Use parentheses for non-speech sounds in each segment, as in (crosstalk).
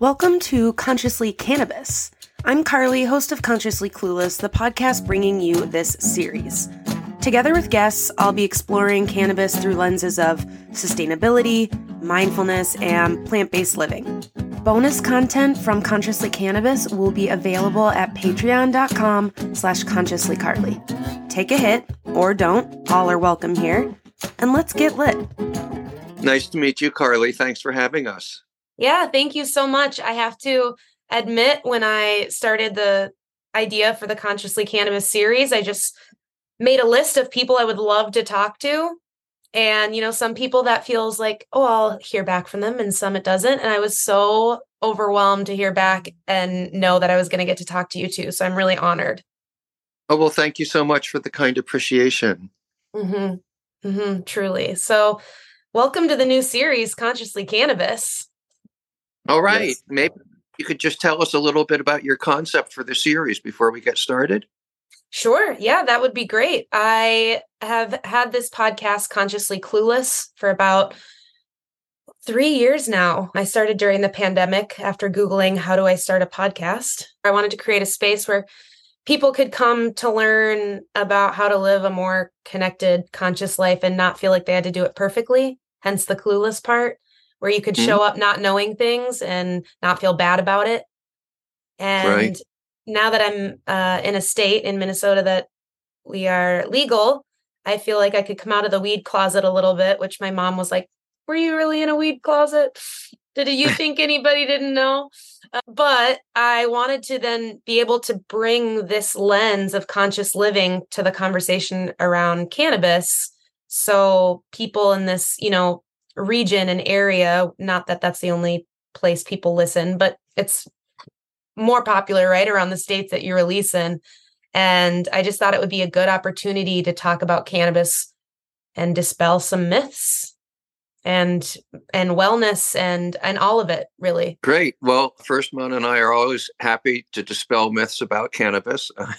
Welcome to Consciously Cannabis. I'm Carly, host of Consciously Clueless, the podcast bringing you this series. Together with guests, I'll be exploring cannabis through lenses of sustainability, mindfulness, and plant based living. Bonus content from Consciously Cannabis will be available at patreon.com slash consciouslycarly. Take a hit, or don't, all are welcome here, and let's get lit. Nice to meet you, Carly. Thanks for having us. Yeah, thank you so much. I have to admit, when I started the idea for the Consciously Cannabis series, I just made a list of people I would love to talk to. And, you know, some people that feels like, oh, I'll hear back from them, and some it doesn't. And I was so overwhelmed to hear back and know that I was going to get to talk to you too. So I'm really honored. Oh, well, thank you so much for the kind appreciation. Mm-hmm. Mm-hmm. Truly. So, welcome to the new series, Consciously Cannabis. All right. Yes. Maybe you could just tell us a little bit about your concept for the series before we get started. Sure. Yeah, that would be great. I have had this podcast, Consciously Clueless, for about three years now. I started during the pandemic after Googling, how do I start a podcast? I wanted to create a space where people could come to learn about how to live a more connected, conscious life and not feel like they had to do it perfectly, hence the clueless part where you could mm-hmm. show up not knowing things and not feel bad about it. And right. now that I'm uh, in a state in Minnesota that we are legal, I feel like I could come out of the weed closet a little bit, which my mom was like, Were you really in a weed closet? Did you (laughs) think anybody didn't know? Uh, but I wanted to then be able to bring this lens of conscious living to the conversation around cannabis. So people in this, you know, region and area not that that's the only place people listen but it's more popular right around the states that you release in and i just thought it would be a good opportunity to talk about cannabis and dispel some myths and and wellness and and all of it really. Great. Well Firstman and i are always happy to dispel myths about cannabis. (laughs) I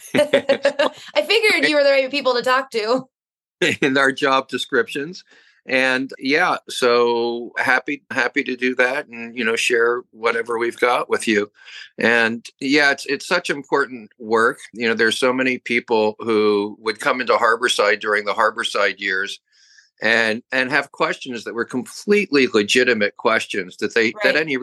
figured (laughs) you were the right people to talk to. (laughs) In our job descriptions and yeah so happy happy to do that and you know share whatever we've got with you and yeah it's it's such important work you know there's so many people who would come into harborside during the harborside years and and have questions that were completely legitimate questions that they right. that any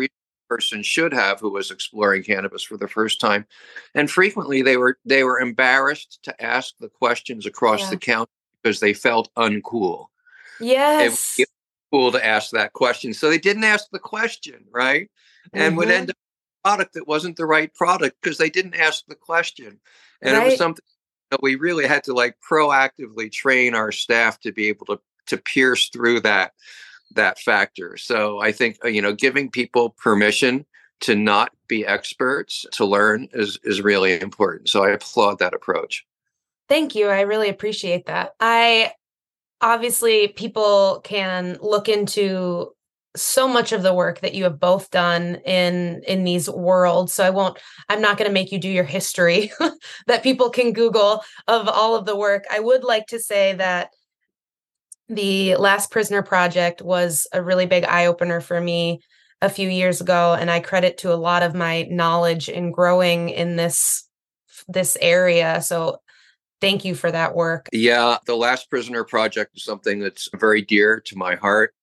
person should have who was exploring cannabis for the first time and frequently they were they were embarrassed to ask the questions across yeah. the county because they felt uncool Yes. It cool to ask that question. So they didn't ask the question, right? And mm-hmm. would end up a product that wasn't the right product because they didn't ask the question. And right. it was something that we really had to like proactively train our staff to be able to to pierce through that that factor. So I think uh, you know giving people permission to not be experts to learn is is really important. So I applaud that approach. Thank you. I really appreciate that. I obviously people can look into so much of the work that you have both done in in these worlds. So i won't i'm not going to make you do your history (laughs) that people can google of all of the work. I would like to say that the last prisoner project was a really big eye opener for me a few years ago and i credit to a lot of my knowledge in growing in this this area. So thank you for that work. Yeah, the Last Prisoner Project is something that's very dear to my heart.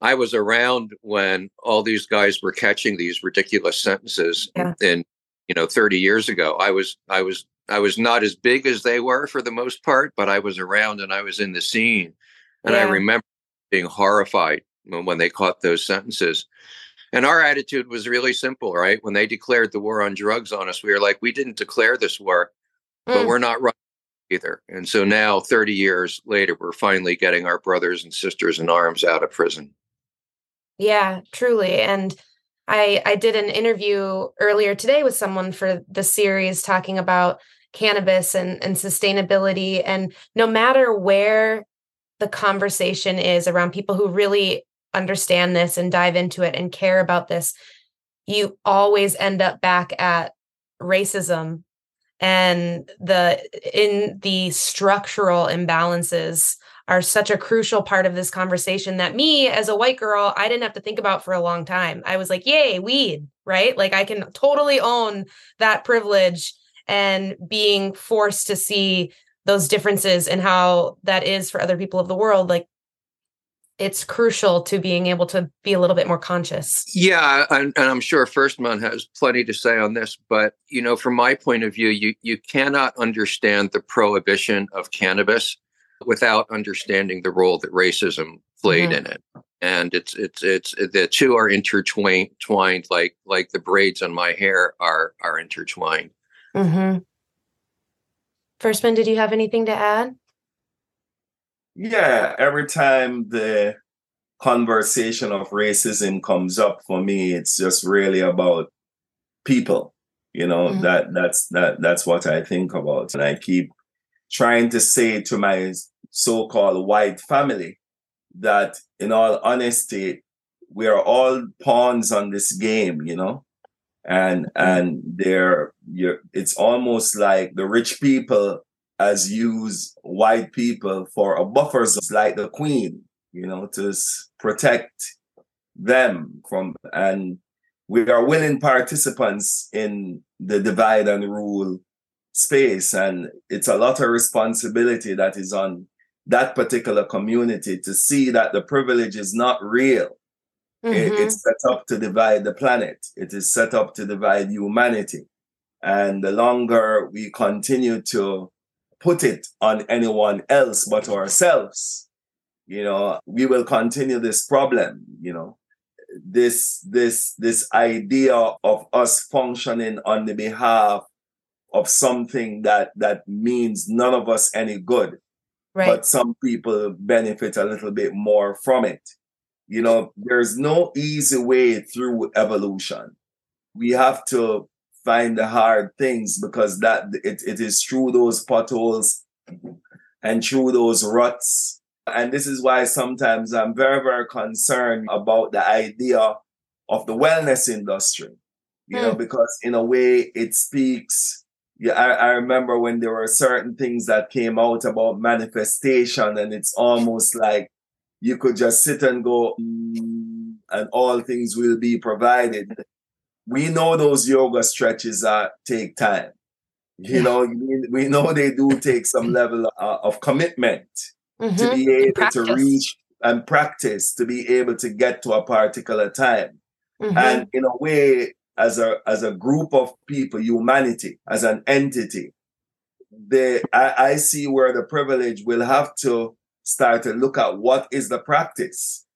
I was around when all these guys were catching these ridiculous sentences yeah. in you know 30 years ago. I was I was I was not as big as they were for the most part, but I was around and I was in the scene. And yeah. I remember being horrified when, when they caught those sentences. And our attitude was really simple, right? When they declared the war on drugs on us, we were like, we didn't declare this war, mm. but we're not running either. And so now, 30 years later, we're finally getting our brothers and sisters in arms out of prison. Yeah, truly. And I I did an interview earlier today with someone for the series talking about cannabis and, and sustainability. And no matter where the conversation is around people who really understand this and dive into it and care about this, you always end up back at racism and the in the structural imbalances are such a crucial part of this conversation that me as a white girl i didn't have to think about for a long time. I was like yay weed right? Like i can totally own that privilege and being forced to see those differences and how that is for other people of the world. Like it's crucial to being able to be a little bit more conscious. Yeah, and, and, I'm sure Firstman has plenty to say on this, but you know, from my point of view, you you cannot understand the prohibition of cannabis without understanding the role that racism played mm-hmm. in it. And it's it's it's the two are intertwined, twined like like the braids on my hair are are intertwined. Mm-hmm. Firstman, did you have anything to add? Yeah, every time the conversation of racism comes up for me, it's just really about people. You know, mm-hmm. that that's that that's what I think about. And I keep trying to say to my so-called white family that in all honesty, we are all pawns on this game, you know? And mm-hmm. and they're you're it's almost like the rich people has used white people for a buffer zone, like the queen, you know, to protect them from, and we are willing participants in the divide and rule space. And it's a lot of responsibility that is on that particular community to see that the privilege is not real. Mm-hmm. It's set up to divide the planet. It is set up to divide humanity. And the longer we continue to put it on anyone else but ourselves, you know, we will continue this problem, you know. This this this idea of us functioning on the behalf of something that that means none of us any good. Right. But some people benefit a little bit more from it. You know, there's no easy way through evolution. We have to find the hard things because that it, it is through those potholes and through those ruts. And this is why sometimes I'm very, very concerned about the idea of the wellness industry, you mm. know, hmm. because in a way it speaks. Yeah, I, I remember when there were certain things that came out about manifestation, and it's almost like you could just sit and go, mm, and all things will be provided we know those yoga stretches are take time. You know, we know they do take some level of, of commitment mm-hmm. to be able to reach and practice to be able to get to a particular time. Mm-hmm. And in a way, as a as a group of people, humanity as an entity, they I, I see where the privilege will have to start to look at what is the practice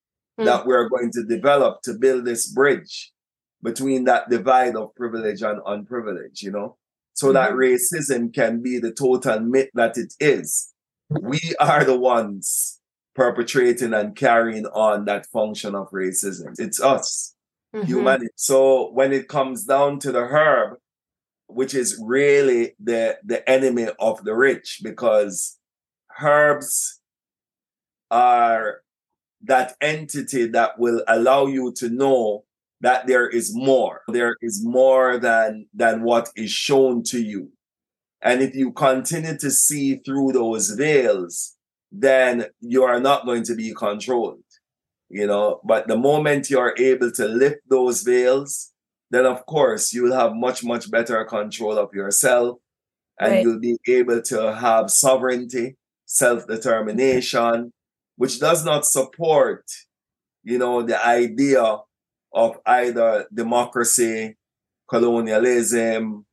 mm. that we're going to develop to build this bridge between that divide of privilege and unprivilege, you know, so mm-hmm. that racism can be the total myth that it is. We are the ones perpetrating and carrying on that function of racism. It's us, mm-hmm. humanity. So when it comes down to the herb, which is really the the enemy of the rich, because herbs are that entity that will allow you to know that there is more. There is more than than what is shown to you. And if you continue to see through those veils, then you are not going to be controlled. You know, but the moment you're able to lift those veils, then of course you will have much, much better control of yourself and right. you'll be able to have sovereignty, self-determination, which does not support, you know, the idea of either democracy, colonialism,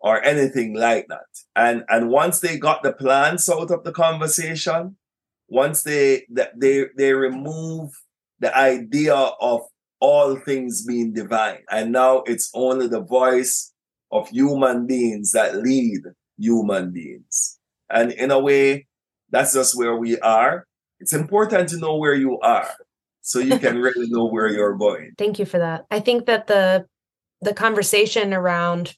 or anything like that. And and once they got the plans out of the conversation, once they they they remove the idea of all things being divine, and now it's only the voice of human beings that lead human beings. And in a way, that's just where we are. It's important to know where you are so you can (laughs) really know where you're going. Thank you for that. I think that the the conversation around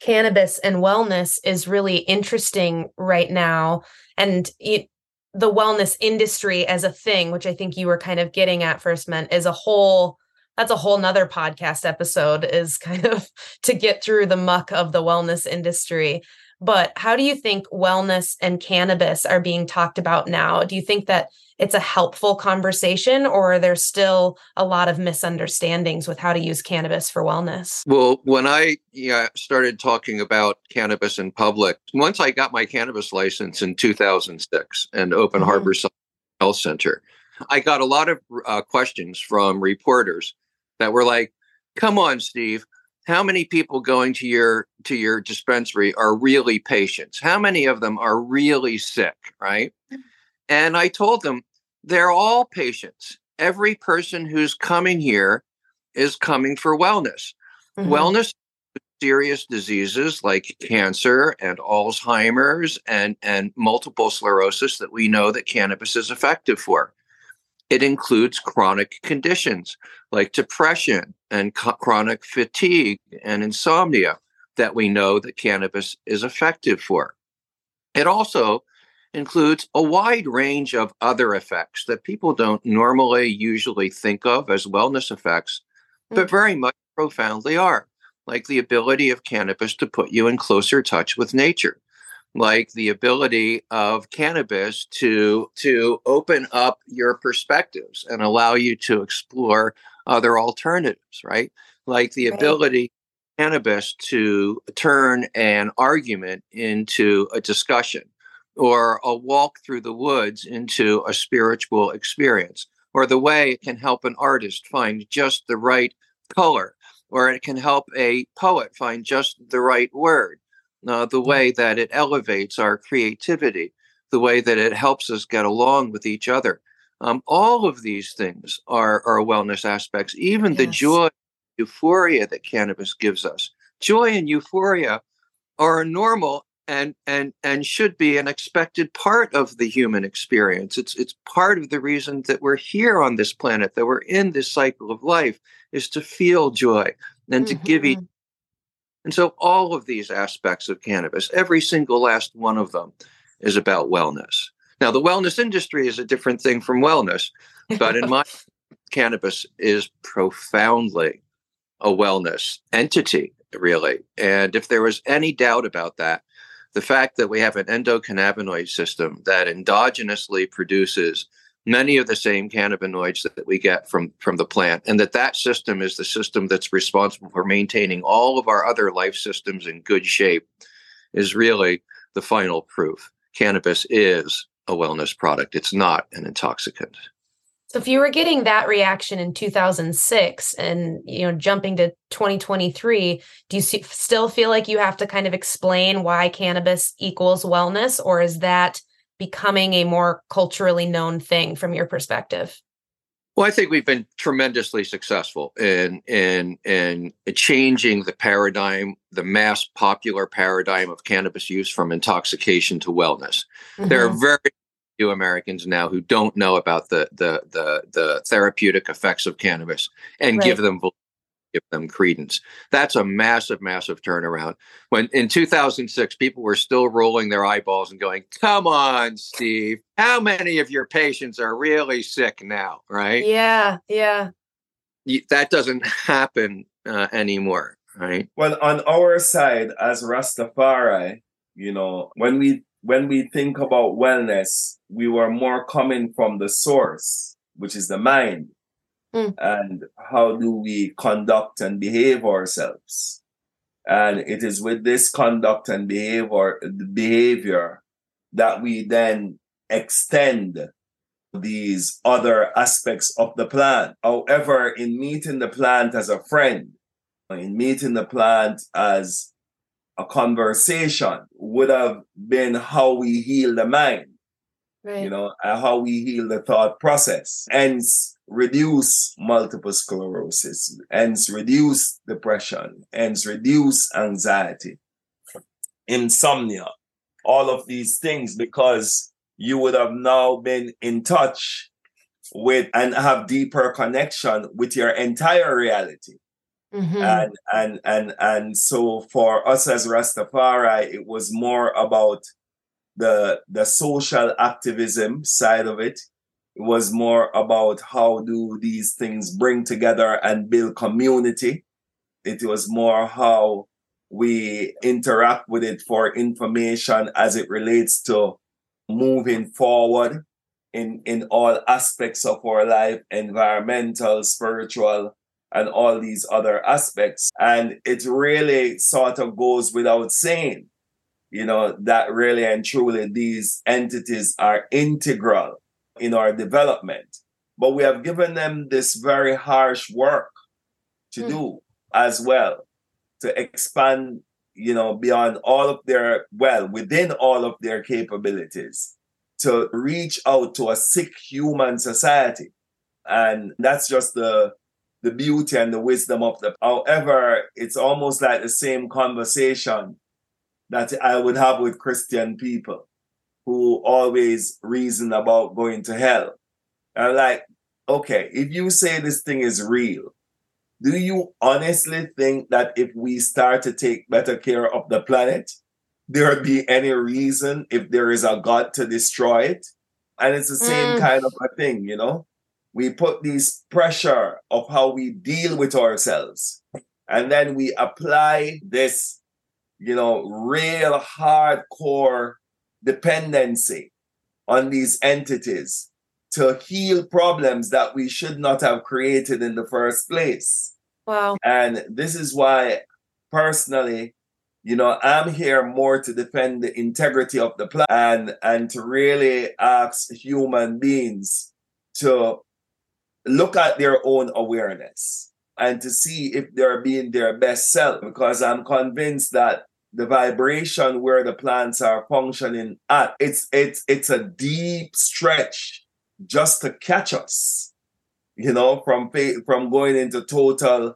cannabis and wellness is really interesting right now and it, the wellness industry as a thing which i think you were kind of getting at Firstman is a whole that's a whole nother podcast episode is kind of (laughs) to get through the muck of the wellness industry but how do you think wellness and cannabis are being talked about now? Do you think that it's a helpful conversation or there's still a lot of misunderstandings with how to use cannabis for wellness? Well, when I yeah, started talking about cannabis in public, once I got my cannabis license in 2006 and Open mm-hmm. Harbor Health Center, I got a lot of uh, questions from reporters that were like, "Come on, Steve, how many people going to your to your dispensary are really patients? How many of them are really sick, right?" And I told them they're all patients. Every person who's coming here is coming for wellness. Mm-hmm. Wellness serious diseases like cancer and Alzheimer's and, and multiple sclerosis that we know that cannabis is effective for. It includes chronic conditions like depression and co- chronic fatigue and insomnia that we know that cannabis is effective for. It also includes a wide range of other effects that people don't normally usually think of as wellness effects, mm-hmm. but mm. very much profoundly are, like the ability of cannabis to put you in closer touch with nature, like the ability of cannabis to to open up your perspectives and allow you to explore other alternatives, right? Like the right. ability cannabis to turn an argument into a discussion or a walk through the woods into a spiritual experience, or the way it can help an artist find just the right color, or it can help a poet find just the right word, uh, the way that it elevates our creativity, the way that it helps us get along with each other. Um, all of these things are, are wellness aspects, even yes. the joy, euphoria that cannabis gives us. Joy and euphoria are normal and and and should be an expected part of the human experience it's it's part of the reason that we're here on this planet that we're in this cycle of life is to feel joy and mm-hmm. to give each and so all of these aspects of cannabis every single last one of them is about wellness. Now the wellness industry is a different thing from wellness but in (laughs) my cannabis is profoundly a wellness entity really. And if there was any doubt about that the fact that we have an endocannabinoid system that endogenously produces many of the same cannabinoids that we get from from the plant and that that system is the system that's responsible for maintaining all of our other life systems in good shape is really the final proof. Cannabis is a wellness product. It's not an intoxicant. So if you were getting that reaction in 2006 and you know jumping to 2023, do you see, still feel like you have to kind of explain why cannabis equals wellness or is that becoming a more culturally known thing from your perspective? Well, I think we've been tremendously successful in in in changing the paradigm, the mass popular paradigm of cannabis use from intoxication to wellness. Mm-hmm. There are mm-hmm. very few Americans now who don't know about the the the, the therapeutic effects of cannabis and right. give them give them credence. That's a massive, massive turnaround. When in 2006, people were still rolling their eyeballs and going, "Come on, Steve, how many of your patients are really sick now?" Right? Yeah, yeah. That doesn't happen uh, anymore, right? Well, on our side as Rastafari, you know, when we when we think about wellness, we were more coming from the source, which is the mind. Mm. And how do we conduct and behave ourselves? And it is with this conduct and behavior, behavior that we then extend these other aspects of the plant. However, in meeting the plant as a friend, in meeting the plant as a conversation would have been how we heal the mind, right. you know, how we heal the thought process, hence reduce multiple sclerosis, hence reduce depression, hence reduce anxiety, insomnia, all of these things, because you would have now been in touch with and have deeper connection with your entire reality. Mm-hmm. And and and and so for us as Rastafari, it was more about the the social activism side of it. It was more about how do these things bring together and build community. It was more how We interact with it for information as it relates to moving forward in, in all aspects of our life environmental, spiritual, and all these other aspects. And it really sort of goes without saying, you know, that really and truly these entities are integral in our development. But we have given them this very harsh work to mm. do as well to expand, you know, beyond all of their, well, within all of their capabilities to reach out to a sick human society. And that's just the the beauty and the wisdom of the however it's almost like the same conversation that i would have with christian people who always reason about going to hell. And like okay if you say this thing is real do you honestly think that if we start to take better care of the planet there be any reason if there is a god to destroy it? And it's the same mm. kind of a thing you know? We put this pressure of how we deal with ourselves and then we apply this you know real hardcore dependency on these entities to heal problems that we should not have created in the first place. Wow. And this is why personally you know i'm here more to defend the integrity of the planet and and to really ask human beings to look at their own awareness and to see if they're being their best self because i'm convinced that the vibration where the plants are functioning at it's it's it's a deep stretch just to catch us you know from from going into total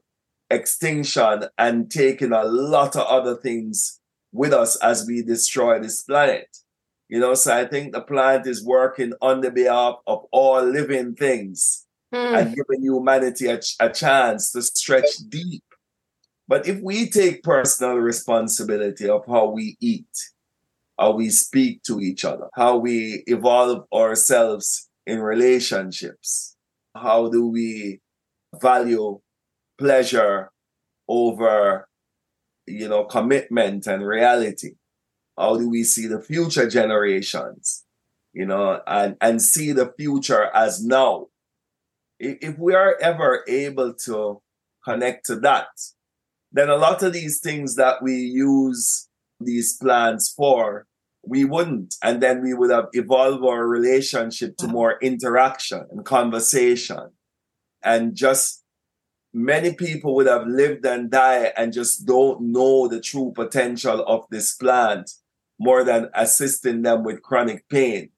extinction and taking a lot of other things with us as we destroy this planet you know so i think the plant is working on the behalf of all living things mm. and giving humanity a, a chance to stretch deep. But if we take personal responsibility of how we eat, how we speak to each other, how we evolve ourselves in relationships, how do we value pleasure over you know commitment and reality? How do we see the future generations you know and and see the future as now? If we are ever able to connect to that, then a lot of these things that we use these plants for, we wouldn't. And then we would have evolved our relationship to more interaction and conversation. And just many people would have lived and died and just don't know the true potential of this plant more than assisting them with chronic pain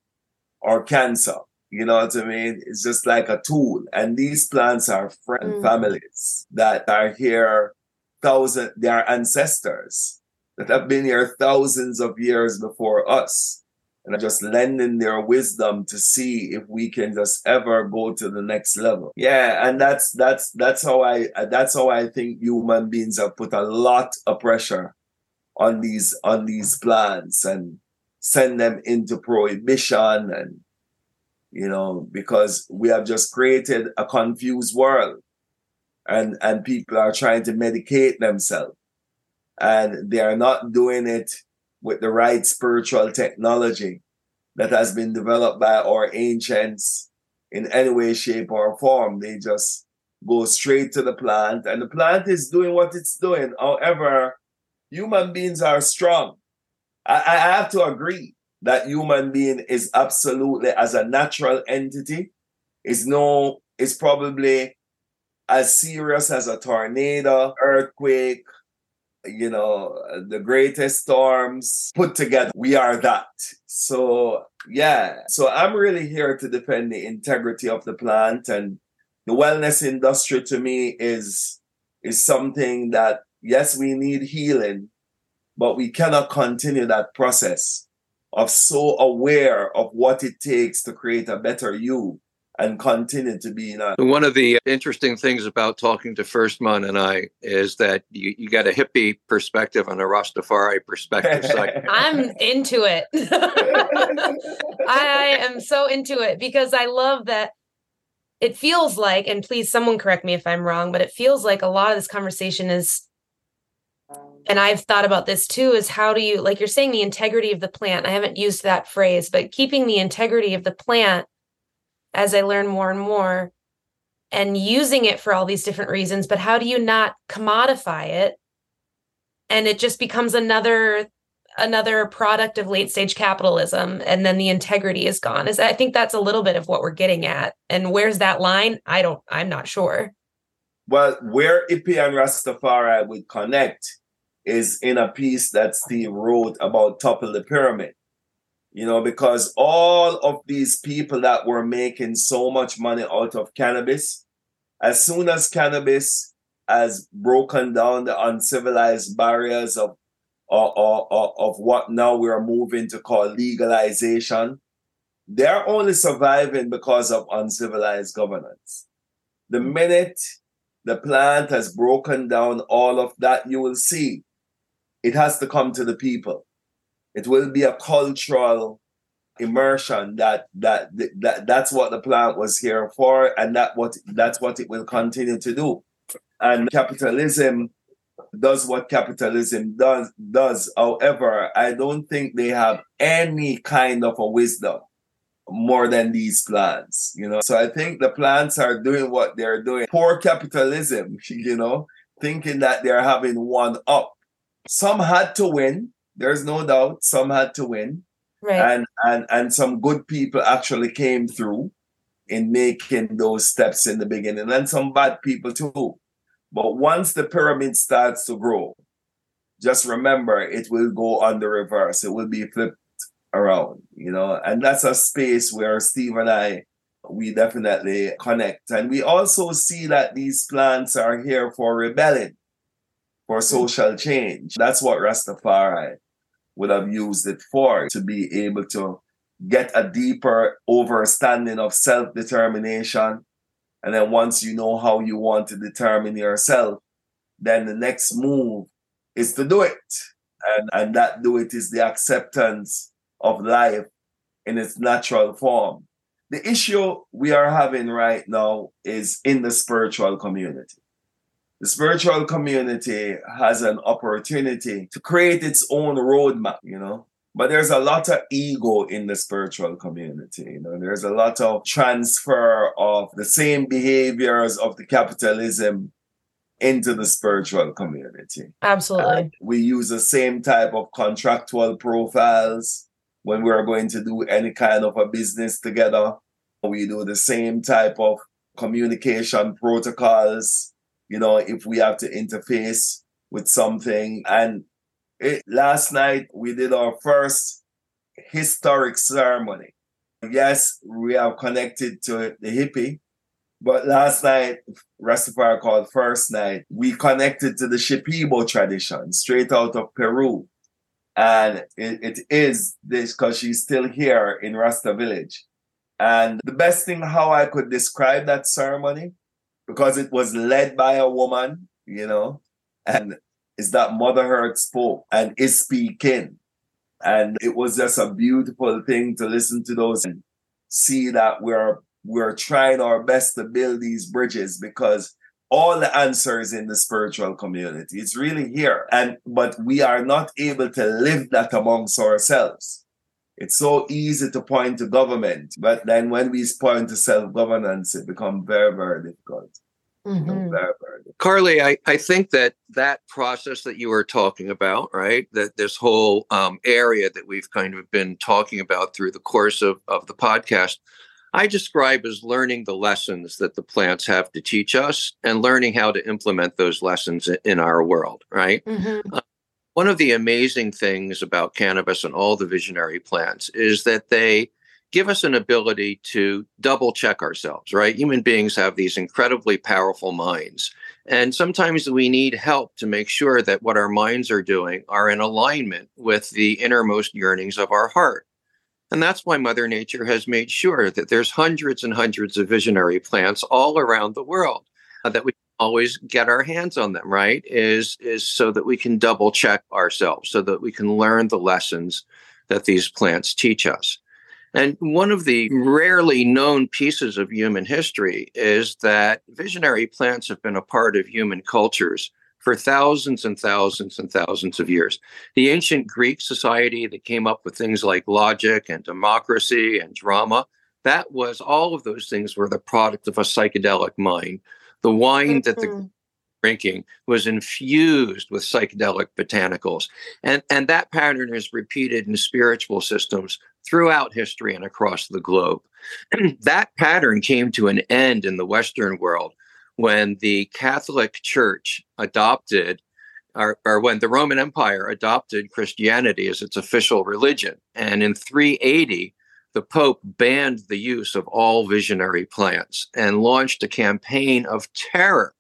or cancer. You know what I mean? It's just like a tool. And these plants are friend mm. families that are here thousand their ancestors that have been here thousands of years before us. And are just lending their wisdom to see if we can just ever go to the next level. Yeah, and that's that's that's how I that's how I think human beings have put a lot of pressure on these on these plants and send them into prohibition and you know, because we have just created a confused world and, and people are trying to medicate themselves and they are not doing it with the right spiritual technology that has been developed by our ancients in any way, shape, or form. They just go straight to the plant, and the plant is doing what it's doing. However, human beings are strong. I, I have to agree that human being is absolutely as a natural entity is no is probably as serious as a tornado, earthquake, you know, the greatest storms put together. We are that. So, yeah. So, I'm really here to defend the integrity of the plant and the wellness industry to me is is something that yes, we need healing, but we cannot continue that process of so aware of what it takes to create a better you and continue to be in a one of the interesting things about talking to First Firstman and I is that you, you got a hippie perspective and a Rastafari perspective. So I, (laughs) I'm into it. (laughs) I am so into it because I love that it feels like, and please someone correct me if I'm wrong, but it feels like a lot of this conversation is and I've thought about this too is how do you like you're saying the integrity of the plant. I haven't used that phrase, but keeping the integrity of the plant as I learn more and more and using it for all these different reasons, but how do you not commodify it? And it just becomes another another product of late stage capitalism and then the integrity is gone. Is I think that's a little bit of what we're getting at. And where's that line? I don't I'm not sure. Well, where Hippie and Rastafari would connect is in a piece that Steve wrote about Topple the Pyramid. You know, because all of these people that were making so much money out of cannabis, as soon as cannabis has broken down the uncivilized barriers of of, of, of what now we are moving to call legalization, they're only surviving because of uncivilized governance. The hmm. minute the plant has broken down all of that, you will see it has to come to the people. It will be a cultural immersion that that that that's what the plant was here for and that what that's what it will continue to do. And capitalism does what capitalism does does. However i don't think they have any kind of a wisdom more than these plants you know? So i think the plants are doing what they're doing. Poor capitalism (laughs) you know thinking that they're having one up. Some had to win. There's no doubt. Some had to win. Right. And and and some good people actually came through in making those steps in the beginning, and some bad people too. But once the pyramid starts to grow, just remember it will go on the reverse. It will be flipped around, you know, and that's a space where Steve and I we definitely connect. And we also see that these plants are here for rebelling for social change. That's what Rastafari would have used it for to be able to get a deeper understanding of self determination. And then once you know how you want to determine yourself, then the next move is to do it. And, and that do it is the acceptance of life in its natural form. The issue we are having right now is in the spiritual community the spiritual community has an opportunity to create its own roadmap, you know. But there's a lot of ego in the spiritual community. You know, there's a lot of transfer of the same behaviors of the capitalism into the spiritual community. Absolutely. And we use the same type of contractual profiles when we're going to do any kind of a business together. We do the same type of communication protocols you know, if we have to interface with something. And it, last night we did our first historic ceremony. Yes, we are connected to the hippie, but last night, Rastafari called first night, we connected to the Shipibo tradition straight out of Peru. And it, it is this because she's still here in Rasta Village. And the best thing how I could describe that ceremony because it was led by a woman, you know, and is that Mother Earth spoke and is speaking. And it was just a beautiful thing to listen to those and see that we're we're trying our best to build these bridges because all the answers in the spiritual community. It's really here. And but we are not able to live that amongst ourselves. It's so easy to point to government, but then when we point to self-governance, it becomes very, very difficult. Mm-hmm. Carly, I, I think that that process that you were talking about, right, that this whole um, area that we've kind of been talking about through the course of, of the podcast, I describe as learning the lessons that the plants have to teach us and learning how to implement those lessons in our world, right? Mm-hmm. Uh, one of the amazing things about cannabis and all the visionary plants is that they give us an ability to double check ourselves, right? Human beings have these incredibly powerful minds. And sometimes we need help to make sure that what our minds are doing are in alignment with the innermost yearnings of our heart. And that's why Mother Nature has made sure that there's hundreds and hundreds of visionary plants all around the world uh, that we always get our hands on them, right? Is is so that we can double check ourselves, so that we can learn the lessons that these plants teach us. And one of the rarely known pieces of human history is that visionary plants have been a part of human cultures for thousands and thousands and thousands of years. The ancient Greek society that came up with things like logic and democracy and drama, that was all of those things were the product of a psychedelic mind. The wine that the mm-hmm. drinking was infused with psychedelic botanicals. And, and that pattern is repeated in spiritual systems throughout history and across the globe. (clears throat) that pattern came to an end in the Western world when the Catholic Church adopted, or, or, when the Roman Empire adopted Christianity as its official religion. And in 380, the Pope banned the use of all visionary plants and launched a campaign of terror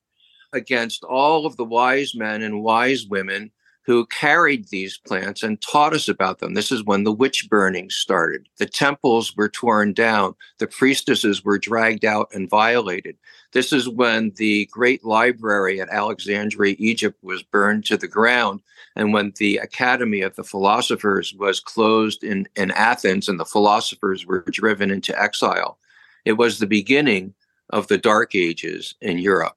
against all of the wise men and wise women who carried these plants and taught us about them. This is when the witch burning started. The temples were torn down, the priestesses were dragged out and violated. This is when the great library at Alexandria, Egypt was burned to the ground, and when the Academy of the Philosophers was closed in, in Athens and the philosophers were driven into exile. It was the beginning of the Dark Ages in Europe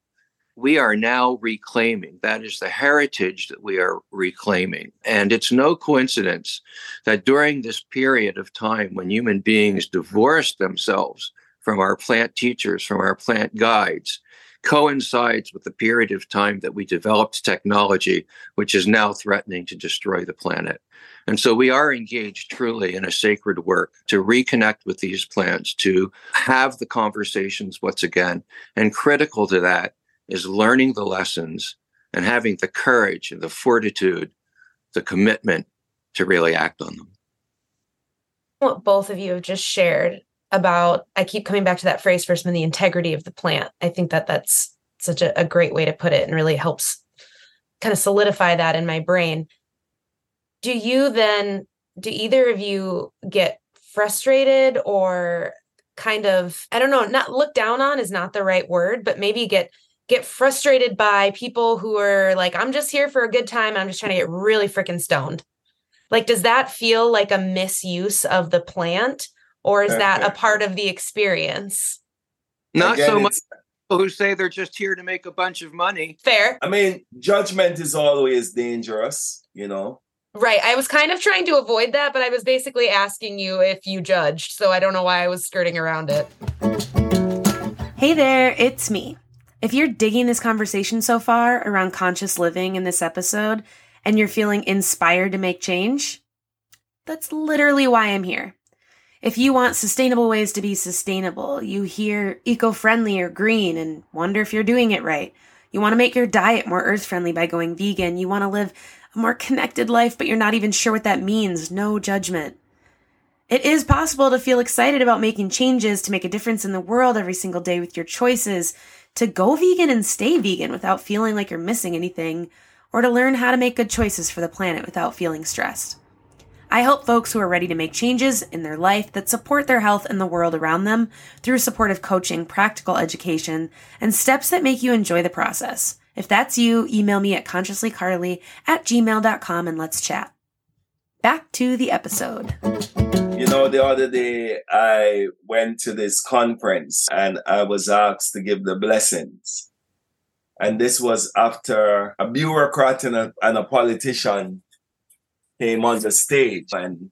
we are now reclaiming. That is the heritage that we are reclaiming. And it's no coincidence that during this period of time when human beings divorced themselves from our plant teachers, from our plant guides, coincides with the period of time that we developed technology, which is now threatening to destroy the planet. And so we are engaged truly in a sacred work to reconnect with these plants, to have the conversations once again. And critical to that is learning the lessons and having the courage and the fortitude, the commitment to really act on them. What both of you have just shared about, I keep coming back to that phrase first, the integrity of the plant. I think that that's such a, a great way to put it and really helps kind of solidify that in my brain. Do you then, do either of you get frustrated or kind of, I don't know, not look down on is not the right word, but maybe get get frustrated by people who are like, I'm just here for a good time. I'm just trying to get really freaking stoned. Like, does that feel like a misuse of the plant or is that a part of the experience? Not Again, so much people who say they're just here to make a bunch of money. Fair. I mean, judgment is always dangerous, you know? Right. I was kind of trying to avoid that, but I was basically asking you if you judged. So I don't know why I was skirting around it. Hey there, it's me. If you're digging this conversation so far around conscious living in this episode and you're feeling inspired to make change, that's literally why I'm here. If you want sustainable ways to be sustainable, you hear eco friendly or green and wonder if you're doing it right. You want to make your diet more earth friendly by going vegan. You want to live a more connected life, but you're not even sure what that means. No judgment. It is possible to feel excited about making changes to make a difference in the world every single day with your choices to go vegan and stay vegan without feeling like you're missing anything, or to learn how to make good choices for the planet without feeling stressed. I help folks who are ready to make changes in their life that support their health and the world around them through supportive coaching, practical education, and steps that make you enjoy the process. If that's you, email me at consciouslycarly at gmail.com and let's chat. Back to the episode. You know, the other day I went to this conference and I was asked to give the blessings. And this was after a bureaucrat and a, and a politician came on the stage and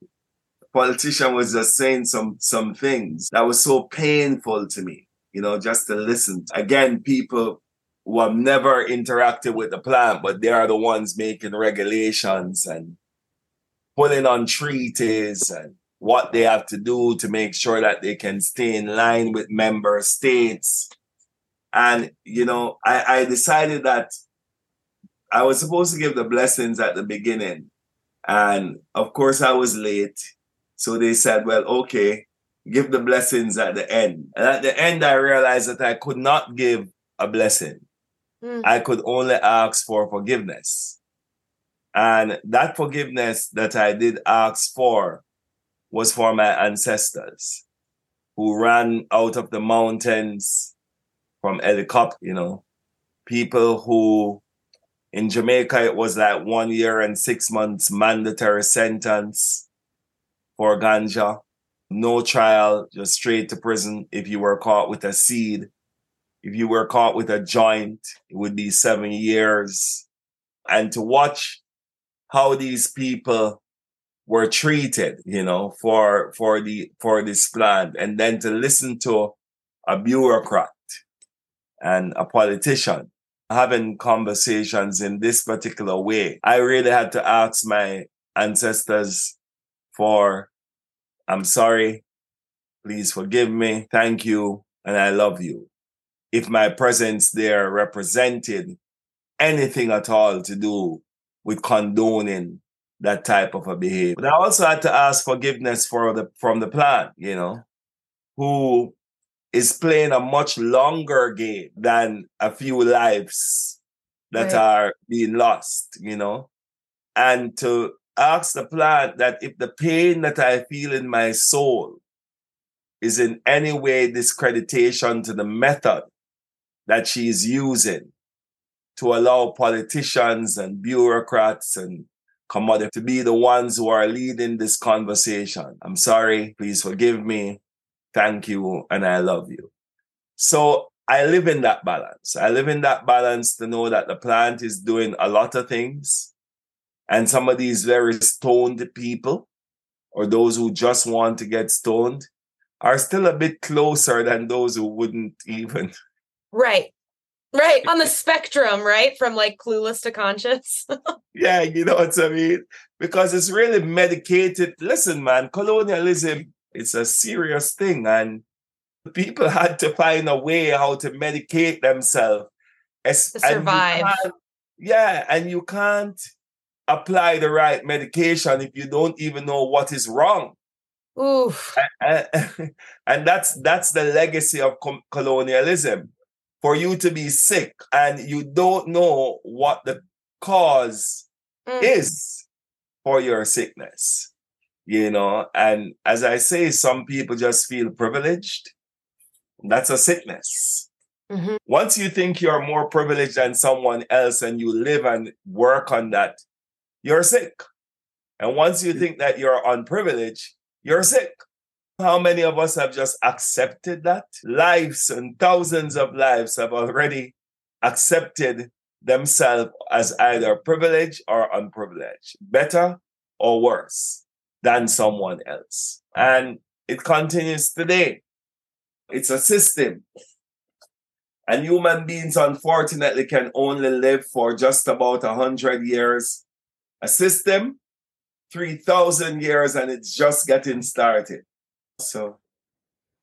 the politician was just saying some some things that was so painful to me, you know, just to listen. Again, people who have never interacted with the plant, but they are the ones making regulations and pulling on treaties and what they have to do to make sure that they can stay in line with member states. And, you know, I, I decided that I was supposed to give the blessings at the beginning. And of course, I was late. So they said, well, okay, give the blessings at the end. And at the end, I realized that I could not give a blessing. Mm. I could only ask for forgiveness. And that forgiveness that I did ask for was for my ancestors who ran out of the mountains from helicopter, you know, people who in Jamaica it was like one year and six months mandatory sentence for ganja. No trial, just straight to prison if you were caught with a seed If you were caught with a joint, it would be seven years. And to watch how these people were treated, you know, for for the for this plan, and then to listen to a bureaucrat and a politician having conversations in this particular way. I really had to ask my ancestors for, I'm sorry, please forgive me, thank you, and I love you. If my presence there represented anything at all to do with condoning that type of a behavior. But I also had to ask forgiveness for the from the plan, you know, who is playing a much longer game than a few lives that right. are being lost, you know. And to ask the plant that if the pain that I feel in my soul is in any way discreditation to the method that she's using to allow politicians and bureaucrats and commodity to be the ones who are leading this conversation. I'm sorry, please forgive me. Thank you, and I love you. So I live in that balance. I live in that balance to know that the plant is doing a lot of things. And some of these very stoned people, or those who just want to get stoned, are still a bit closer than those who wouldn't even. Right. Right. On the (laughs) spectrum, right? From like clueless to conscious. (laughs) yeah, you know what I mean? Because it's really medicated. Listen, man, colonialism, it's a serious thing. And people (laughs) had to find a way how to medicate themselves. to survive. And yeah, and you can't apply the right medication if you don't even know what is wrong. Oof. And, and that's that's the legacy of colonialism for you to be sick and you don't know what the cause mm. is for your sickness you know? And as i say some people just feel privileged. That's a sickness. Mm-hmm. once you think you're more privileged than someone else and you live and work on that you're sick. And once you think that you're unprivileged you're sick how many of us have just accepted that? Lives and thousands of lives have already accepted themselves as either privileged or unprivileged, better or worse than someone else. And it continues today. It's a system. And human beings, unfortunately, can only live for just about 100 years. A system, 3,000 years, and it's just getting started. So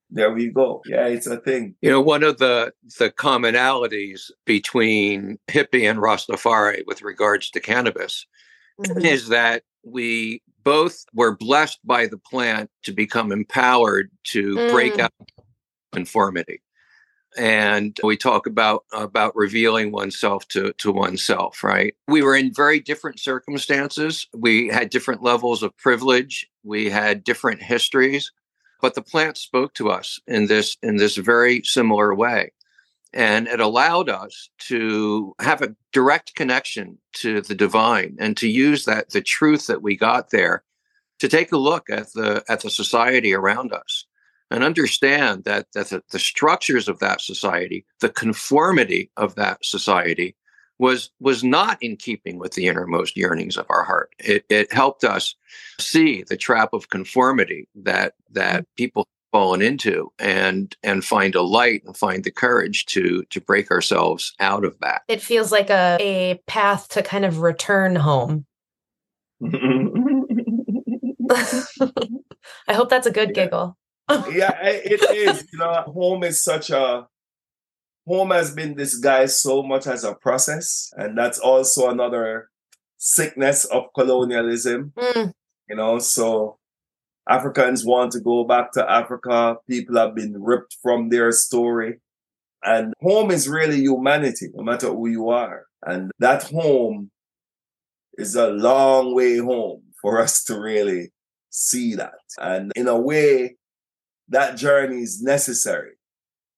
there we go. Yeah, it's a thing. You know, one of the the commonalities between hippie and Rastafari with regards to cannabis mm-hmm. is that we both were blessed by the plant to become empowered to mm. break out conformity. And we talk about about revealing oneself to to oneself, right? We were in very different circumstances. We had different levels of privilege. We had different histories but the plant spoke to us in this in this very similar way. And it allowed us to have a direct connection to the divine and to use that the truth that we got there to take a look at the at the society around us and understand that that the, the structures of that society the conformity of that society was was not in keeping with the innermost yearnings of our heart. It, it helped us see the trap of conformity that that mm. people fallen into and and find a light and find the courage to to break ourselves out of that. It feels like a, a path to kind of return home. (laughs) I hope that's a good yeah. giggle. (laughs) yeah, it is. You know, home is such a home has been disguised so much as a process, and that's also another sickness of colonialism. Mm. You know, so Africans want to go back to Africa. People have been ripped from their story. And home is really humanity, no matter who you are. And that home is a long way home for us to really see that. And in a way, that journey is necessary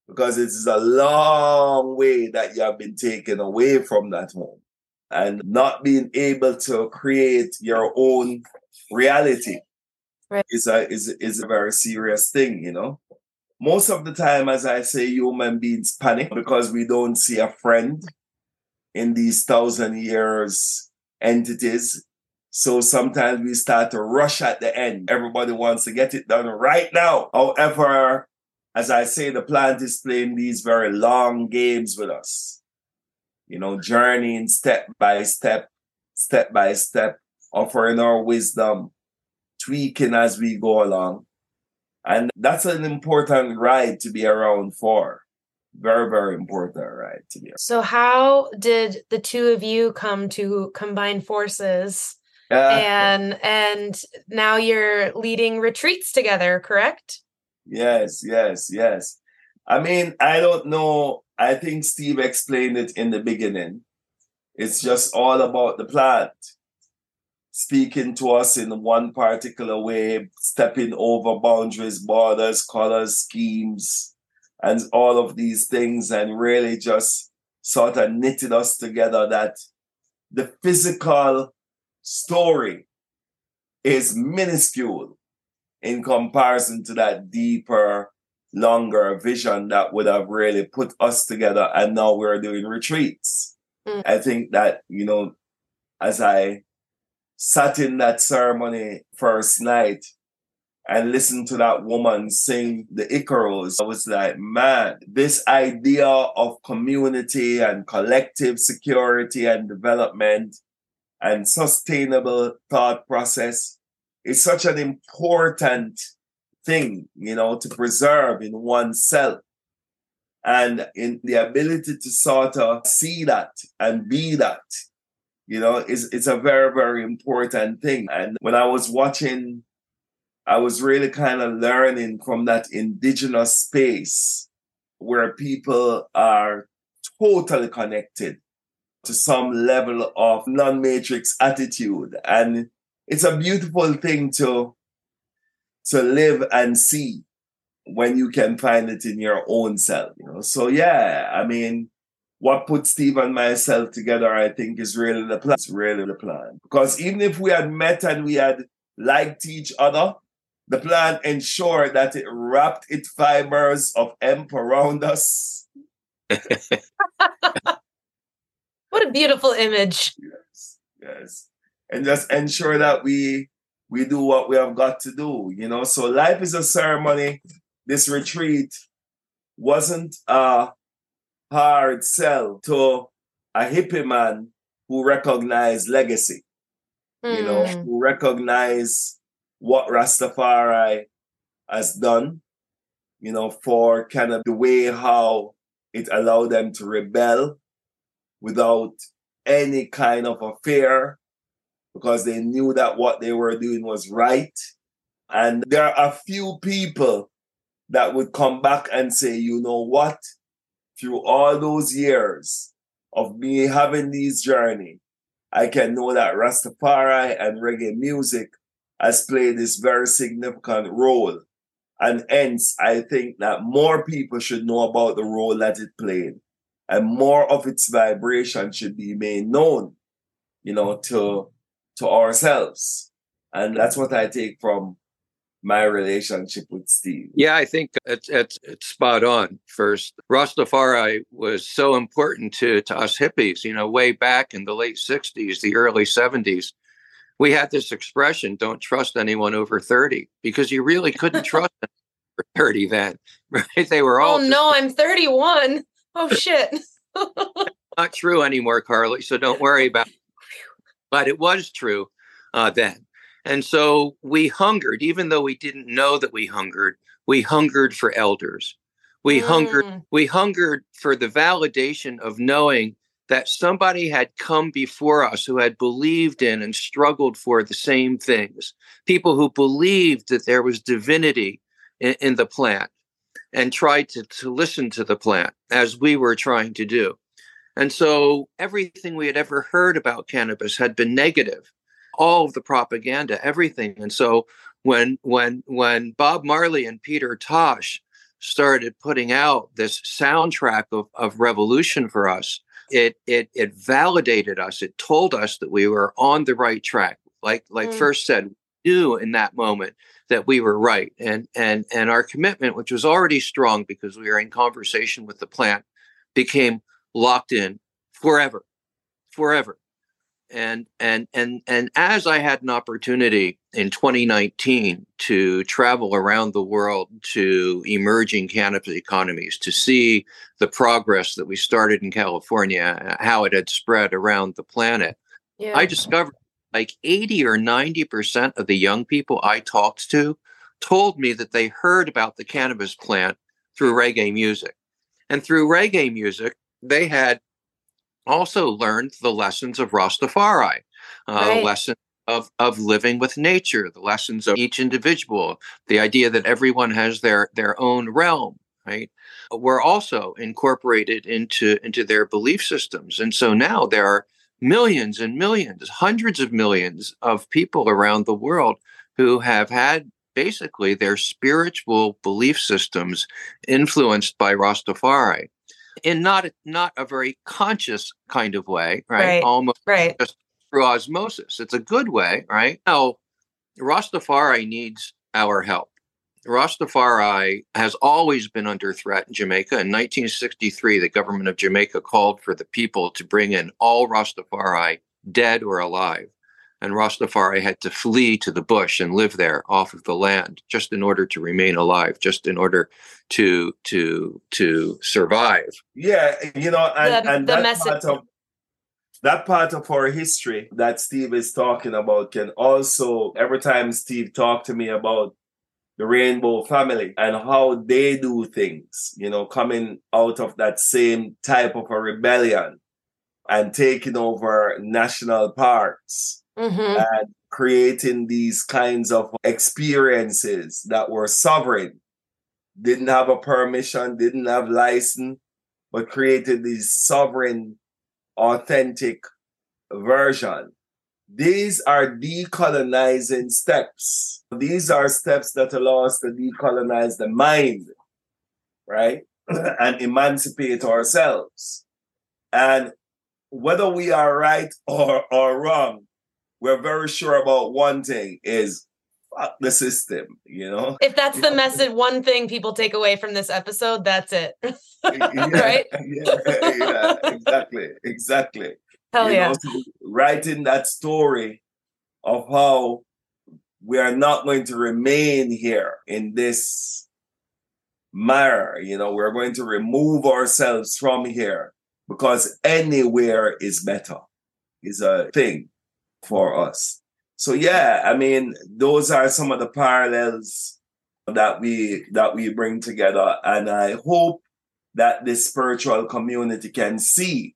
because it is a long way that you have been taken away from that home and not being able to create your own reality right. is a is is a very serious thing, you know. most of the time, as I say, human beings panic because we don't see a friend in these thousand years entities. So sometimes we start to rush at the end. Everybody wants to get it done right now. However, as I say, the plant is playing these very long games with us. You know, journeying step by step, step by step, offering our wisdom, tweaking as we go along. And that's an important ride to be around for. Very, very important ride to be. Around. So, how did the two of you come to combine forces? Uh, and and now you're leading retreats together, correct? Yes, yes, yes. I mean, I don't know. I think Steve explained it in the beginning. It's just all about the plant speaking to us in one particular way, stepping over boundaries, borders, colors, schemes, and all of these things, and really just sort of knitted us together that the physical story is minuscule in comparison to that deeper, longer vision that would have really put us together. And now we're doing retreats. Mm. I think that, you know, as I sat in that ceremony first night and listened to that woman sing the Icaros, I was like, man, this idea of community and collective security and development and sustainable thought process is such an important thing, you know, to preserve in oneself. And in the ability to sort of see that and be that you know, it's, it's a very, very important thing. And when I was watching, I was really kind of learning from that indigenous space where people are totally connected to some level of non-matrix attitude. And it's a beautiful thing to, to live and see when you can find it in your own self, you know. So yeah, I mean, what put Steve and myself together, I think, is really the plan. It's really the plan. Because even if we had met and we had liked each other, the plan ensured that it wrapped its fibers of hemp around us. (laughs) what a beautiful image. Yes, yes. And just ensure that we we do what we have got to do, you know. So life is a ceremony. This retreat wasn't a hard sell to a hippie man who recognized legacy, mm. you know, hmm. who recognize what Rastafari has done, you know, for kind of the way how it allowed them to rebel without any kind of a fear because they knew that what they were doing was right. And there are a few people that would come back and say, you know what? through all those years of me having these journey, I can know that Rastafari and reggae music has played this very significant role. And hence, I think that more people should know about the role that it played and more of its vibration should be made known, you know, to, to ourselves. And that's what I take from my relationship with Steve. Yeah, I think it's, it's, it's spot on. First, Rastafari was so important to, to us hippies, you know, way back in the late 60s, the early 70s. We had this expression, don't trust anyone over 30, because you really couldn't (laughs) trust them over 30 then, (laughs) right? They were all. Oh, no, I'm 31. Oh, shit. (laughs) not true anymore, Carly, so don't worry about it. But it was true uh, then. And so we hungered, even though we didn't know that we hungered, we hungered for elders. We mm. hungered, we hungered for the validation of knowing that somebody had come before us who had believed in and struggled for the same things. People who believed that there was divinity in, in the plant and tried to, to listen to the plant as we were trying to do. And so everything we had ever heard about cannabis had been negative all of the propaganda, everything. And so when when when Bob Marley and Peter Tosh started putting out this soundtrack of, of revolution for us, it it it validated us. It told us that we were on the right track. Like like mm. first said, knew in that moment that we were right and and and our commitment which was already strong because we were in conversation with the plant became locked in forever forever and and and and as i had an opportunity in 2019 to travel around the world to emerging cannabis economies to see the progress that we started in california how it had spread around the planet yeah. i discovered like 80 or 90% of the young people i talked to told me that they heard about the cannabis plant through reggae music and through reggae music they had also learned the lessons of Rastafari, uh, right. the lesson of, of living with nature, the lessons of each individual, the idea that everyone has their, their own realm, right? Were also incorporated into, into their belief systems. And so now there are millions and millions, hundreds of millions of people around the world who have had basically their spiritual belief systems influenced by Rastafari in not a, not a very conscious kind of way, right? right. Almost right. just through osmosis. It's a good way, right? Now, Rastafari needs our help. Rastafari has always been under threat in Jamaica. In 1963, the government of Jamaica called for the people to bring in all Rastafari, dead or alive and Rastafari had to flee to the bush and live there off of the land just in order to remain alive, just in order to to to survive. Yeah, you know, and, the, and the that message- part of that part of our history that Steve is talking about can also every time Steve talked to me about the rainbow family and how they do things, you know, coming out of that same type of a rebellion and taking over national parks mm-hmm. and creating these kinds of experiences that were sovereign, didn't have a permission, didn't have license, but created these sovereign, authentic version. These are decolonizing steps. These are steps that allow us to decolonize the mind, right? (clears throat) and emancipate ourselves. And whether we are right or, or wrong, we're very sure about one thing is fuck the system, you know? If that's the message, one thing people take away from this episode, that's it. (laughs) right? Yeah, (laughs) yeah, exactly. Exactly. Hell you yeah. Know, so writing that story of how we are not going to remain here in this mire, you know, we're going to remove ourselves from here because anywhere is better, is a thing for us. So yeah, I mean, those are some of the parallels that we that we bring together, and I hope that this spiritual community can see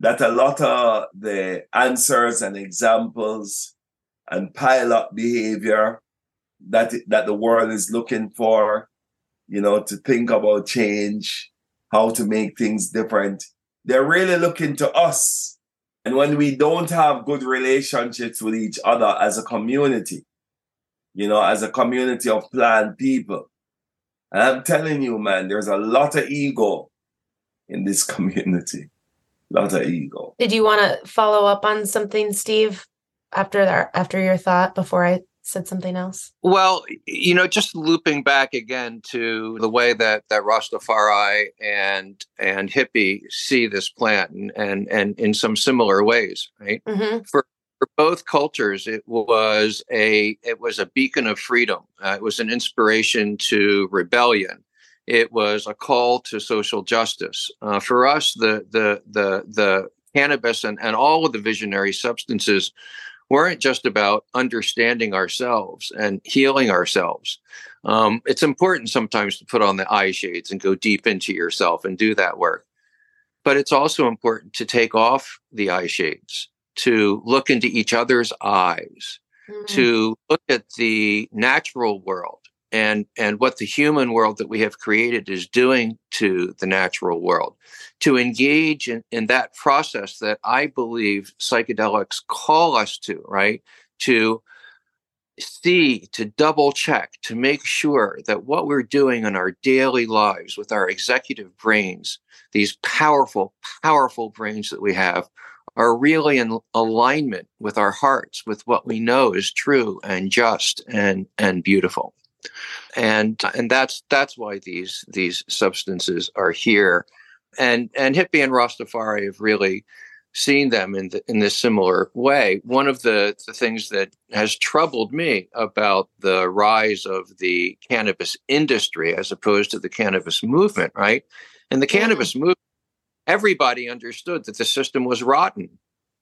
that a lot of the answers and examples and pilot behavior that that the world is looking for, you know, to think about change, how to make things different. They're really looking to us and when we don't have good relationships with each other as a community, you know, as a community of plant people, and I'm telling you, man, there's a lot of ego in this (laughs) community. A lot of ego. Did you want to follow up on something, Steve, after that, after your thought before I said something else? Well, you know, just looping back again to the way that that Rastafari and and hippie see this plant, and and, and in some similar ways, right? Mm-hmm. For for both cultures, it was a it was a beacon of freedom. Uh, it was an inspiration to rebellion. It was a call to social justice. Uh, for us, the the the the cannabis and, and all of the visionary substances weren't just about understanding ourselves and healing ourselves. Um, it's important sometimes to put on the eye shades and go deep into yourself and do that work. But it's also important to take off the eye shades, to look into each other's eyes, mm-hmm. to look at the natural world and and what the human world that we have created is doing to the natural world to engage in, in that process that i believe psychedelics call us to right to see to double check to make sure that what we're doing in our daily lives with our executive brains these powerful powerful brains that we have are really in alignment with our hearts, with what we know is true and just and and beautiful. And and that's that's why these these substances are here. And and hippie and Rastafari have really seen them in the, in this similar way. One of the, the things that has troubled me about the rise of the cannabis industry as opposed to the cannabis movement, right? And the mm-hmm. cannabis movement everybody understood that the system was rotten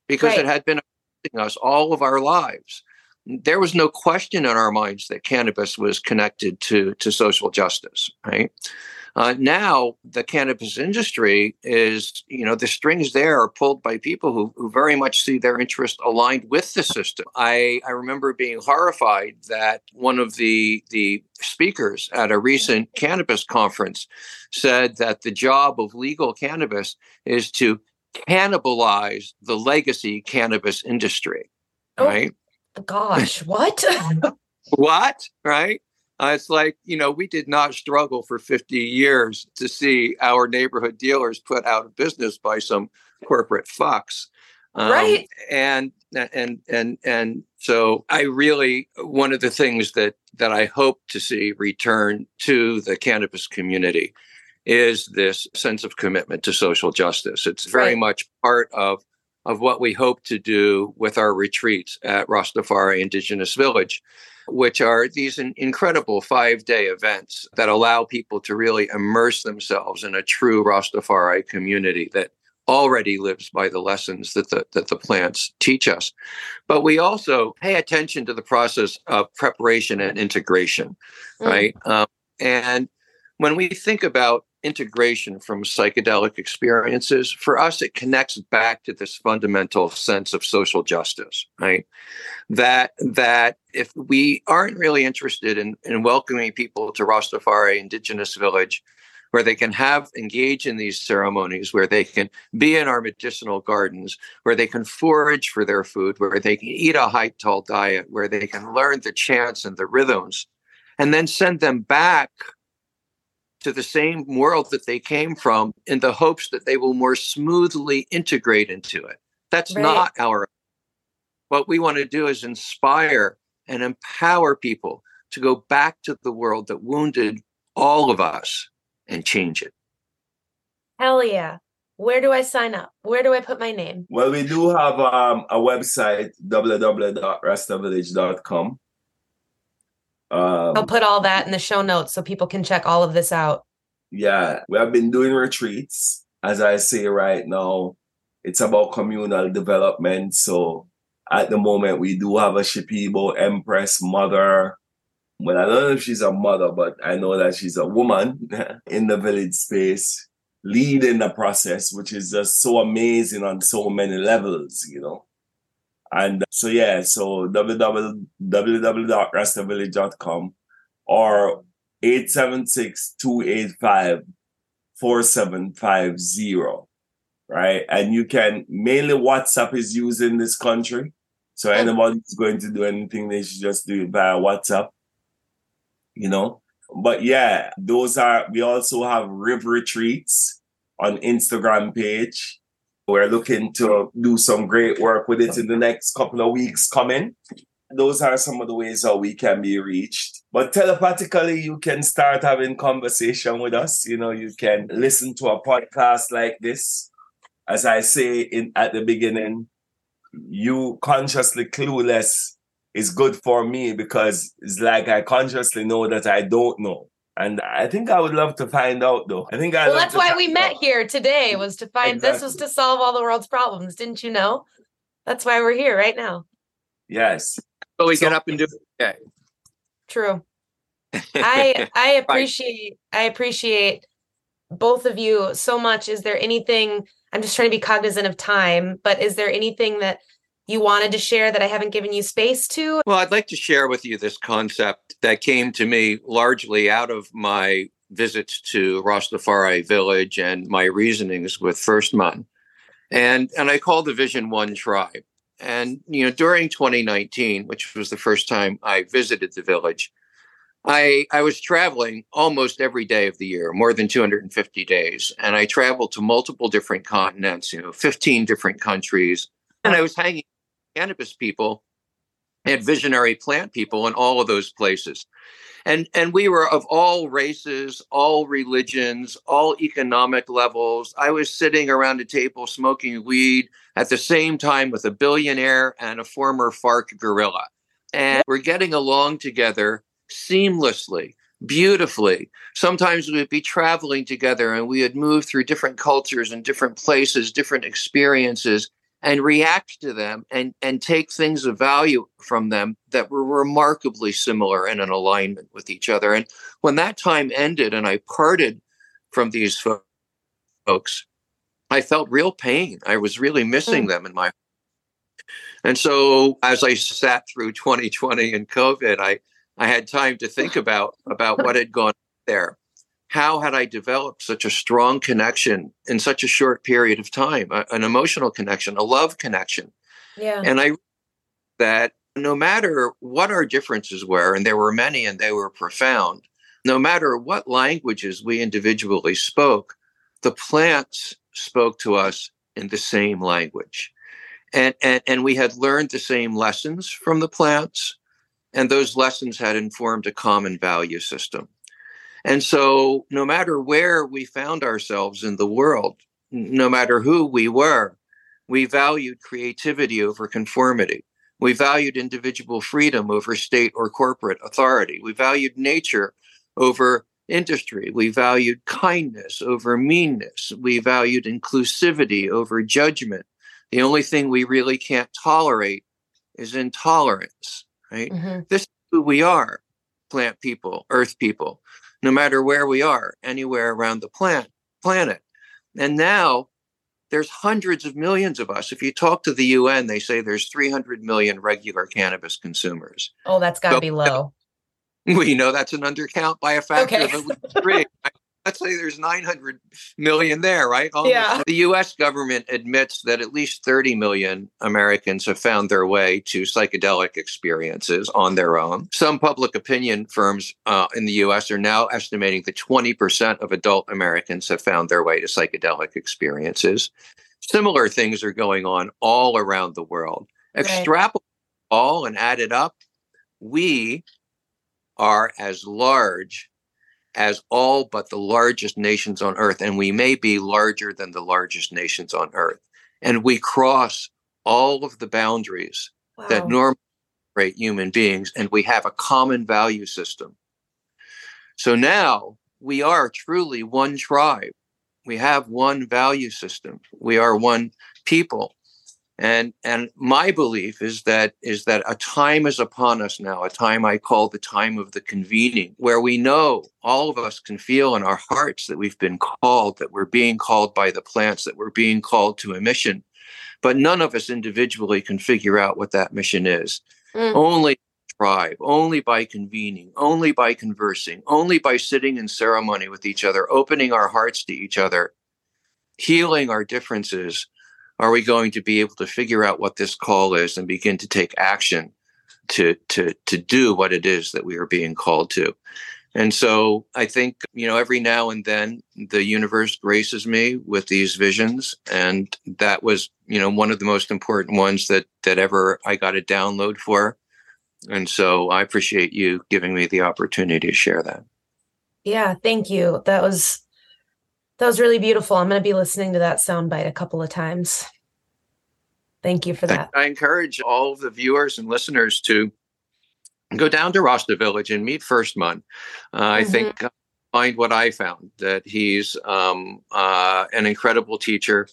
because right. it had been affecting us all of our lives. There was no question in our minds that cannabis was connected to, to social justice, right? Uh, now the cannabis industry is, you know, the strings there are pulled by people who, who very much see their interest aligned with the system. I, I remember being horrified that one of the the speakers at a recent cannabis conference said that the job of legal cannabis is to cannibalize the legacy cannabis industry. Oh, right? Gosh, what? (laughs) what? Right? Uh, it's like, you know, we did not struggle for 50 years to see our neighborhood dealers put out of business by some corporate fucks. Um, right. And, and, and, and so I really, one of the things that, that I hope to see return to the cannabis community is this sense of commitment to social justice. It's very right. much part of of what we hope to do with our retreats at Rastafari Indigenous Village which are these incredible five day events that allow people to really immerse themselves in a true Rastafari community that already lives by the lessons that the, that the plants teach us. But we also pay attention to the process of preparation and integration, mm. right? Um, and when we think about integration from psychedelic experiences, for us, it connects back to this fundamental sense of social justice, right? That that if we aren't really interested in, in welcoming people to Rastafari Indigenous Village, where they can have engage in these ceremonies, where they can be in our medicinal gardens, where they can forage for their food, where they can eat a high tall diet, where they can learn the chants and the rhythms, and then send them back to the same world that they came from in the hopes that they will more smoothly integrate into it. That's right. not our. What we want to do is inspire and empower people to go back to the world that wounded all of us and change it. Hell yeah. Where do I sign up? Where do I put my name? Well, we do have um, a website, www.rastavillage.com. Um, I'll put all that in the show notes so people can check all of this out. Yeah, we have been doing retreats. As I say right now, it's about communal development. So at the moment, we do have a Shipibo Empress mother. Well, I don't know if she's a mother, but I know that she's a woman (laughs) in the village space, leading the process, which is just so amazing on so many levels, you know. And so, yeah, so www.rastavillage.com or 876-285-4750, right? And you can, mainly WhatsApp is used in this country. So anybody who's going to do anything, they should just do it via WhatsApp, you know? But yeah, those are, we also have river retreats on Instagram page we're looking to do some great work with it in the next couple of weeks coming. Those are some of the ways how we can be reached. But telepathically, you can start having conversation with us. You know, you can listen to a podcast like this. As I say in at the beginning, you consciously clueless is good for me because it's like I consciously know that I don't know. And I think I would love to find out though. I think I Well, that's why we met out. here today was to find exactly. this was to solve all the world's problems, didn't you know? That's why we're here right now. Yes. But we so, get up and do it. Okay. True. (laughs) I I appreciate I appreciate both of you so much. Is there anything I'm just trying to be cognizant of time, but is there anything that you wanted to share that I haven't given you space to? Well, I'd like to share with you this concept that came to me largely out of my visits to Rastafari Village and my reasonings with Firstman. And, and I call the vision One Tribe. And, you know, during 2019, which was the first time I visited the village, I I was traveling almost every day of the year, more than 250 days, and I traveled to multiple different continents, you know, 15 different countries, and I was hanging cannabis people and visionary plant people in all of those places. And and we were of all races, all religions, all economic levels. I was sitting around a table smoking weed at the same time with a billionaire and a former FARC guerrilla. And we're getting along together seamlessly, beautifully. Sometimes we would be traveling together and we would move through different cultures and different places, different experiences, and react to them and, and take things of value from them that were remarkably similar and in alignment with each other. And when that time ended and I parted from these folks, I felt real pain. I was really missing mm. them in my and so as I sat through 2020 and COVID, I I had time to think about about what had gone there. How had I developed such a strong connection in such a short period of time, a, an emotional connection, a love connection? Yeah. And I that no matter what our differences were, and there were many and they were profound, no matter what languages we individually spoke, the plants spoke to us in the same language. And, and, and we had learned the same lessons from the plants and those lessons had informed a common value system. And so, no matter where we found ourselves in the world, no matter who we were, we valued creativity over conformity. We valued individual freedom over state or corporate authority. We valued nature over industry. We valued kindness over meanness. We valued inclusivity over judgment. The only thing we really can't tolerate is intolerance right? Mm-hmm. This is who we are, plant people, earth people, no matter where we are, anywhere around the plant, planet. And now there's hundreds of millions of us. If you talk to the UN, they say there's 300 million regular cannabis consumers. Oh, that's got to so, be low. (laughs) We know that's an undercount by a factor okay. of at least three let's say there's 900 million there, right? Almost. Yeah. The US government admits that at least 30 million Americans have found their way to psychedelic experiences on their own. Some public opinion firms uh, in the US are now estimating that 20% of adult Americans have found their way to psychedelic experiences. Similar things are going on all around the world. Right. Extrapolate all and add it up, we are as large as all but the largest nations on earth, and we may be larger than the largest nations on earth. And we cross all of the boundaries wow. that normally separate human beings, and we have a common value system. So now we are truly one tribe. We have one value system. We are one people and and my belief is that is that a time is upon us now a time i call the time of the convening where we know all of us can feel in our hearts that we've been called that we're being called by the plants that we're being called to a mission but none of us individually can figure out what that mission is mm. only tribe only by convening only by conversing only by sitting in ceremony with each other opening our hearts to each other healing our differences are we going to be able to figure out what this call is and begin to take action to to to do what it is that we are being called to? And so i think you know every now and then the universe graces me with these visions and that was you know one of the most important ones that that ever i got a download for. And so i appreciate you giving me the opportunity to share that. Yeah thank you. That was that was really beautiful. I'm going to be listening to that soundbite a couple of times. Thank you for that. I encourage all of the viewers and listeners to go down to Rasta Village and meet Firstman. Uh, mm-hmm. I think find what I found that he's um, uh, an incredible teacher,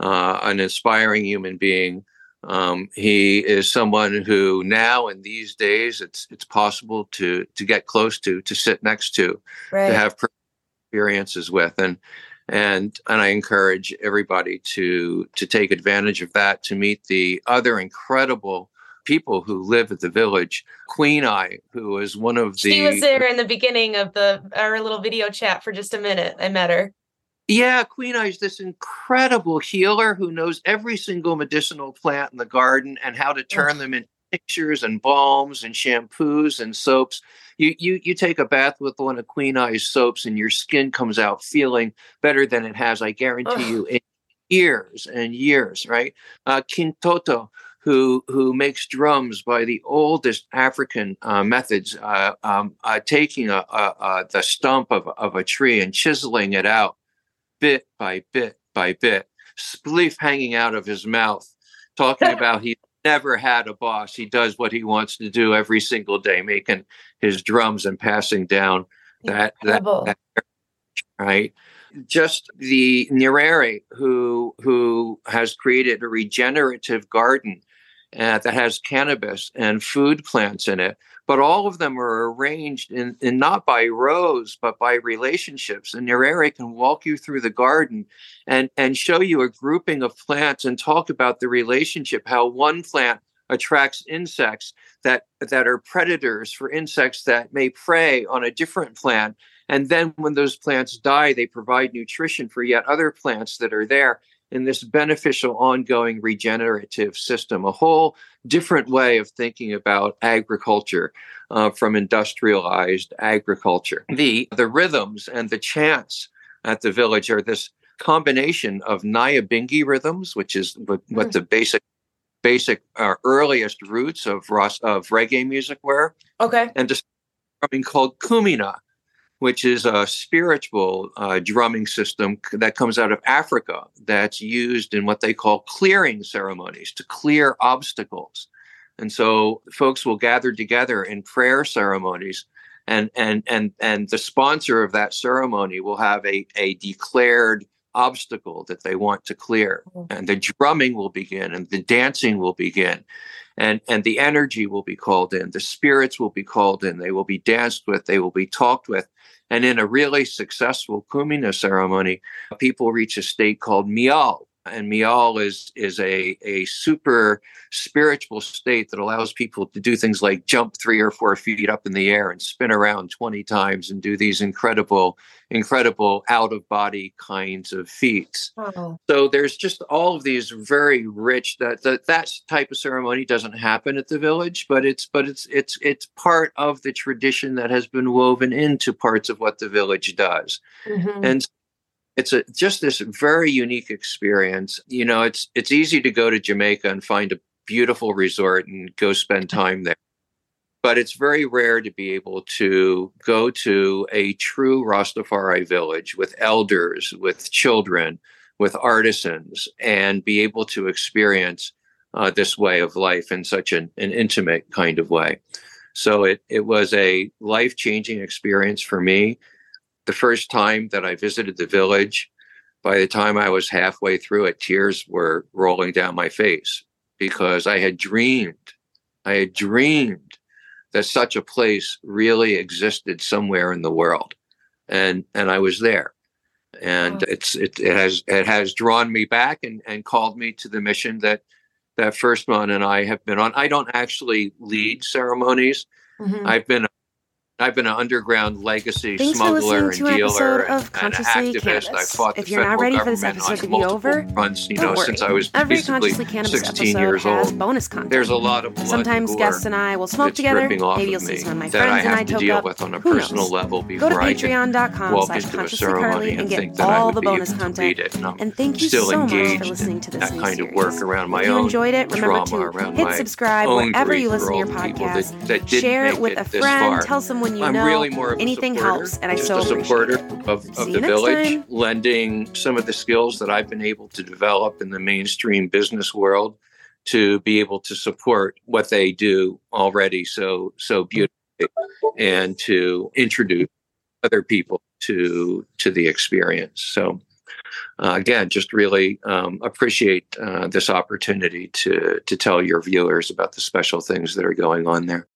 uh, an inspiring human being. Um, he is someone who now in these days it's it's possible to to get close to, to sit next to, right. to have experiences with, and and and I encourage everybody to to take advantage of that to meet the other incredible people who live at the village. Queen Eye, who is one of the She was there in the beginning of the our little video chat for just a minute. I met her. Yeah, Queen Eye is this incredible healer who knows every single medicinal plant in the garden and how to turn them into tinctures and balms and shampoos and soaps. You, you you take a bath with one of Queen Eye's soaps and your skin comes out feeling better than it has, I guarantee Ugh. you, in years and years, right? Uh, Kintoto, who who makes drums by the oldest African uh, methods, uh, um, uh, taking a, a, a, the stump of, of a tree and chiseling it out bit by bit by bit, spliff hanging out of his mouth, talking (laughs) about he never had a boss. He does what he wants to do every single day, making his drums and passing down that, that, that right just the Nyerere who who has created a regenerative garden uh, that has cannabis and food plants in it. But all of them are arranged in, in not by rows, but by relationships. And Nyerere can walk you through the garden and, and show you a grouping of plants and talk about the relationship, how one plant attracts insects that, that are predators for insects that may prey on a different plant. And then when those plants die, they provide nutrition for yet other plants that are there in this beneficial ongoing regenerative system, a whole different way of thinking about agriculture uh, from industrialized agriculture. The, the rhythms and the chants at the village are this combination of Nyabingi rhythms, which is what, what mm. the basic basic uh, earliest roots of of reggae music were. Okay. And just something called kumina, which is a spiritual uh, drumming system that comes out of Africa that's used in what they call clearing ceremonies to clear obstacles. And so folks will gather together in prayer ceremonies and and and and the sponsor of that ceremony will have a, a declared obstacle that they want to clear mm-hmm. and the drumming will begin and the dancing will begin and and the energy will be called in the spirits will be called in they will be danced with they will be talked with and in a really successful kumina ceremony people reach a state called myal and myal is is a a super spiritual state that allows people to do things like jump three or four feet up in the air and spin around 20 times and do these incredible incredible out of body kinds of feats wow. so there's just all of these very rich that, that that type of ceremony doesn't happen at the village but it's but it's it's it's part of the tradition that has been woven into parts of what the village does mm-hmm. and it's a just this very unique experience. You know, it's it's easy to go to Jamaica and find a beautiful resort and go spend time there. But it's very rare to be able to go to a true Rastafari village with elders, with children, with artisans, and be able to experience uh, this way of life in such an, an intimate kind of way. So it, it was a life changing experience for me the first time that I visited the village, by the time I was halfway through it, tears were rolling down my face because I had dreamed, I had dreamed that such a place really existed somewhere in the world. And and I was there. And it's it, it has it has drawn me back and, and called me to the mission that that Firstman and I have been on. I don't actually lead ceremonies. Mm-hmm. I've been I've been an underground legacy Thanks smuggler and dealer and, and an activist. Cannabis. I fought the if you're not ready for this episode to be over, fronts, you know, since I was Every Cannabis 16 years old. bonus content. There's a lot of Sometimes guests and I will smoke together. Maybe you'll see some of my friends and I toke deal up. with on a Who personal knows? level Go to patreon.com slash consciouslycarly and get all the bonus content. And thank you so much for listening to this that kind of work around my own If you enjoyed it, remember to hit subscribe wherever you listen to your podcast. Share it with a friend. Tell someone you I'm know Really more anything helps, and I just so a supporter of, of the village, time. lending some of the skills that I've been able to develop in the mainstream business world to be able to support what they do already so so beautifully, and to introduce other people to to the experience. So. Uh, again, just really um, appreciate uh, this opportunity to to tell your viewers about the special things that are going on there.